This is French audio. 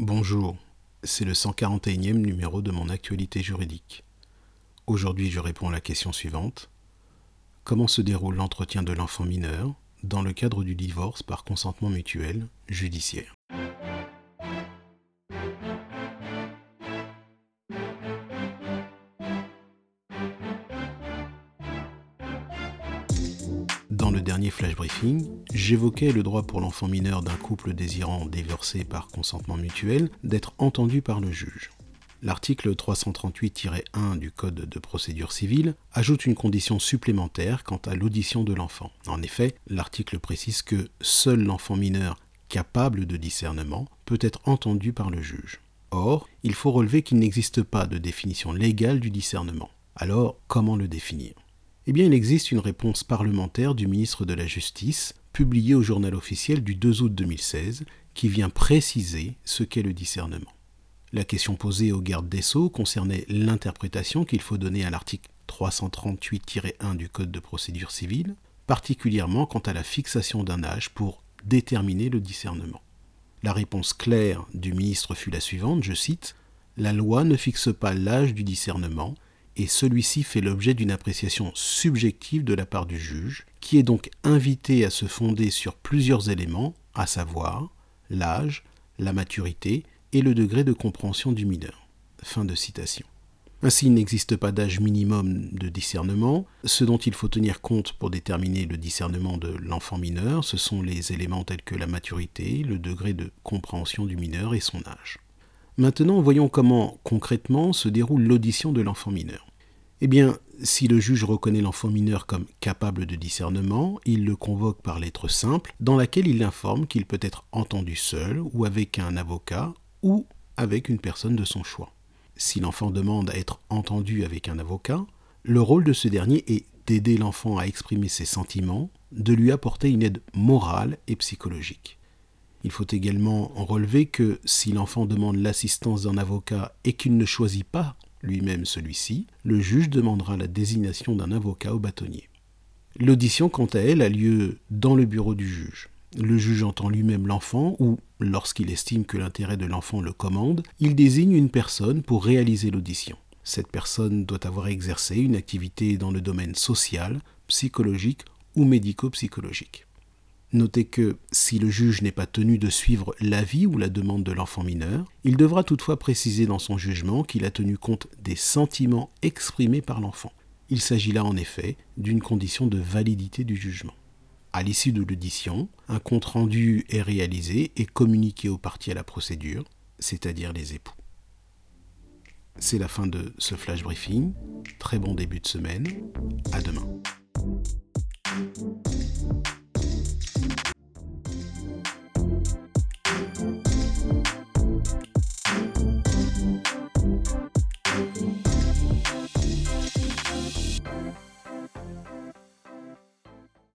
Bonjour, c'est le 141e numéro de mon actualité juridique. Aujourd'hui, je réponds à la question suivante. Comment se déroule l'entretien de l'enfant mineur dans le cadre du divorce par consentement mutuel judiciaire? Le dernier flash briefing, j'évoquais le droit pour l'enfant mineur d'un couple désirant divorcer par consentement mutuel d'être entendu par le juge. L'article 338-1 du Code de procédure civile ajoute une condition supplémentaire quant à l'audition de l'enfant. En effet, l'article précise que seul l'enfant mineur capable de discernement peut être entendu par le juge. Or, il faut relever qu'il n'existe pas de définition légale du discernement. Alors, comment le définir? Eh bien, il existe une réponse parlementaire du ministre de la Justice, publiée au journal officiel du 2 août 2016, qui vient préciser ce qu'est le discernement. La question posée au garde des Sceaux concernait l'interprétation qu'il faut donner à l'article 338-1 du Code de procédure civile, particulièrement quant à la fixation d'un âge pour déterminer le discernement. La réponse claire du ministre fut la suivante, je cite, La loi ne fixe pas l'âge du discernement, et celui-ci fait l'objet d'une appréciation subjective de la part du juge, qui est donc invité à se fonder sur plusieurs éléments, à savoir l'âge, la maturité et le degré de compréhension du mineur. Fin de citation. Ainsi, il n'existe pas d'âge minimum de discernement. Ce dont il faut tenir compte pour déterminer le discernement de l'enfant mineur, ce sont les éléments tels que la maturité, le degré de compréhension du mineur et son âge. Maintenant, voyons comment concrètement se déroule l'audition de l'enfant mineur. Eh bien, si le juge reconnaît l'enfant mineur comme capable de discernement, il le convoque par lettre simple dans laquelle il l'informe qu'il peut être entendu seul ou avec un avocat ou avec une personne de son choix. Si l'enfant demande à être entendu avec un avocat, le rôle de ce dernier est d'aider l'enfant à exprimer ses sentiments, de lui apporter une aide morale et psychologique. Il faut également relever que si l'enfant demande l'assistance d'un avocat et qu'il ne choisit pas lui-même celui-ci, le juge demandera la désignation d'un avocat au bâtonnier. L'audition, quant à elle, a lieu dans le bureau du juge. Le juge entend lui-même l'enfant ou, lorsqu'il estime que l'intérêt de l'enfant le commande, il désigne une personne pour réaliser l'audition. Cette personne doit avoir exercé une activité dans le domaine social, psychologique ou médico-psychologique. Notez que si le juge n'est pas tenu de suivre l'avis ou la demande de l'enfant mineur, il devra toutefois préciser dans son jugement qu'il a tenu compte des sentiments exprimés par l'enfant. Il s'agit là en effet d'une condition de validité du jugement. À l'issue de l'audition, un compte-rendu est réalisé et communiqué aux parties à la procédure, c'est-à-dire les époux. C'est la fin de ce flash briefing. Très bon début de semaine. À demain.